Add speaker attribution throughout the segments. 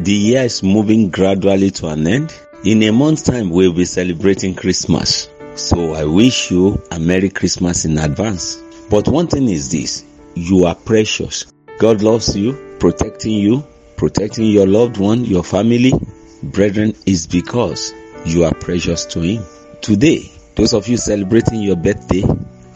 Speaker 1: The year is moving gradually to an end. In a month's time, we'll be celebrating Christmas. So I wish you a Merry Christmas in advance. But one thing is this you are precious. God loves you, protecting you, protecting your loved one, your family. Brethren, is because you are precious to Him. Today, those of you celebrating your birthday,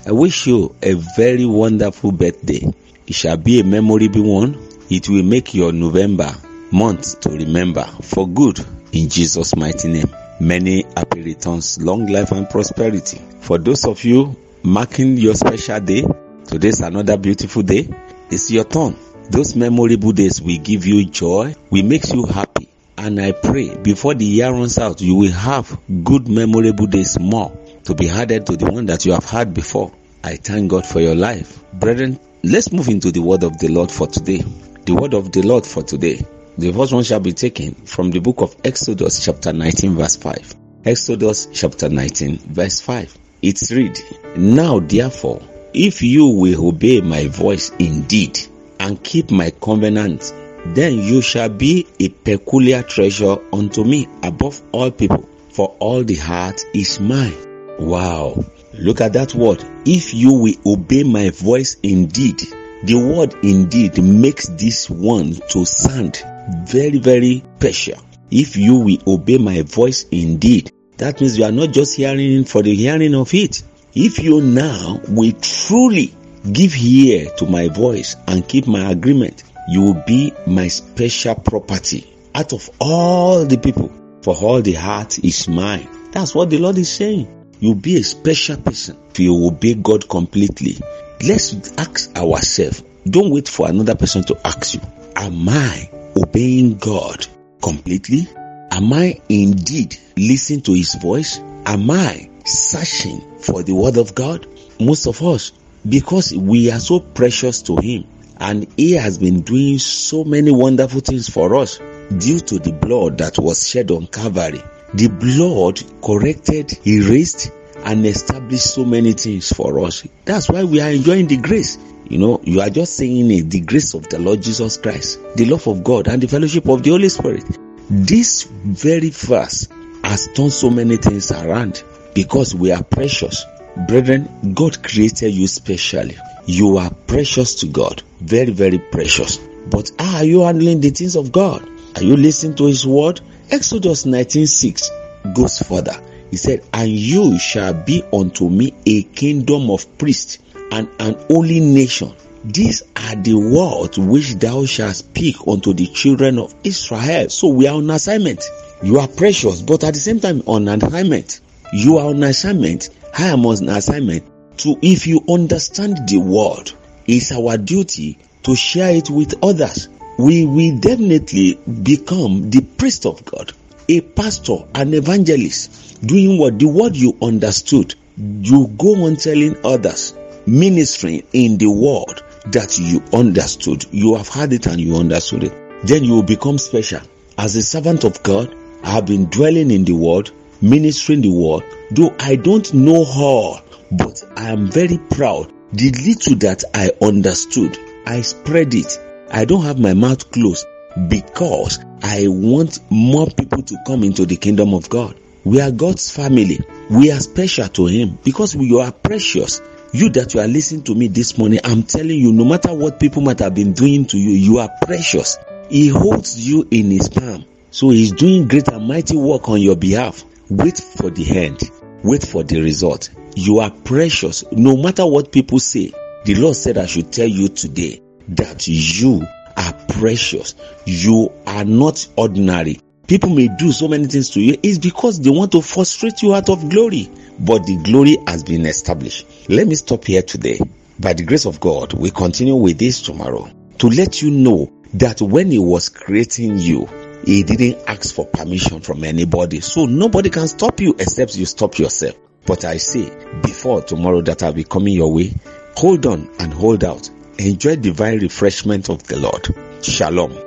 Speaker 1: I wish you a very wonderful birthday. It shall be a memorable one. It will make your November month to remember for good in Jesus' mighty name. Many happy returns, long life and prosperity. For those of you marking your special day, today's another beautiful day. It's your turn. Those memorable days will give you joy, will make you happy. And I pray before the year runs out, you will have good memorable days more to be added to the one that you have had before. I thank God for your life. Brethren, let's move into the word of the Lord for today. The word of the Lord for today. The first one shall be taken from the book of Exodus chapter 19 verse 5. Exodus chapter 19 verse 5. It's read, Now therefore, if you will obey my voice indeed and keep my covenant, then you shall be a peculiar treasure unto me above all people, for all the heart is mine. Wow. Look at that word. If you will obey my voice indeed, the word indeed makes this one to sound very, very special. If you will obey my voice indeed, that means you are not just hearing for the hearing of it. If you now will truly give ear to my voice and keep my agreement, you will be my special property out of all the people. For all the heart is mine. That's what the Lord is saying. You'll be a special person if you obey God completely. Let's ask ourselves. Don't wait for another person to ask you. Am I obeying God completely? Am I indeed listening to His voice? Am I searching for the Word of God? Most of us, because we are so precious to Him and He has been doing so many wonderful things for us due to the blood that was shed on Calvary. The blood corrected, erased, and established so many things for us. That's why we are enjoying the grace. You know, you are just saying it, the grace of the Lord Jesus Christ, the love of God, and the fellowship of the Holy Spirit. This very verse has turned so many things around because we are precious. Brethren, God created you specially. You are precious to God. Very, very precious. But are you handling the things of God? Are you listening to His word? Exodus 19:6 goes further. He said, And you shall be unto me a kingdom of priests and an holy nation. These are the words which thou shalt speak unto the children of Israel. So we are on assignment. You are precious, but at the same time on assignment. You are on assignment. I am on assignment. To if you understand the word, it's our duty to share it with others. We will definitely become the priest of God, a pastor, an evangelist, doing what the word you understood. You go on telling others ministering in the word that you understood. You have had it and you understood it. Then you will become special. As a servant of God, I have been dwelling in the word, ministering the word, though I don't know all, but I am very proud. The little that I understood, I spread it. I don't have my mouth closed because I want more people to come into the kingdom of God. We are God's family. We are special to Him because we are precious. You that you are listening to me this morning, I'm telling you, no matter what people might have been doing to you, you are precious. He holds you in His palm. So He's doing great and mighty work on your behalf. Wait for the end. Wait for the result. You are precious. No matter what people say, the Lord said I should tell you today that you are precious. You are not ordinary. People may do so many things to you. is because they want to frustrate you out of glory. But the glory has been established. Let me stop here today. By the grace of God, we continue with this tomorrow to let you know that when He was creating you, He didn't ask for permission from anybody. So nobody can stop you except you stop yourself. But I say, before tomorrow that I'll be coming your way, hold on and hold out. Enjoy divine refreshment of the Lord. Shalom.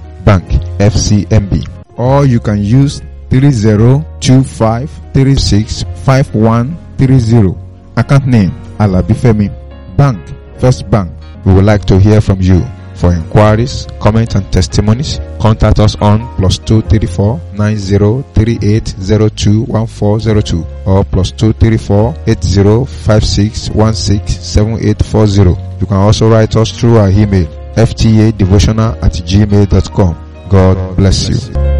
Speaker 2: FCMB. Or you can use 3025365130. Account name, Alabifemi. Bank, First Bank. We would like to hear from you. For inquiries, comments and testimonies, contact us on plus 234 9038021402 or plus 234 8056167840. You can also write us through our email ftadevotional at gmail.com. God bless you.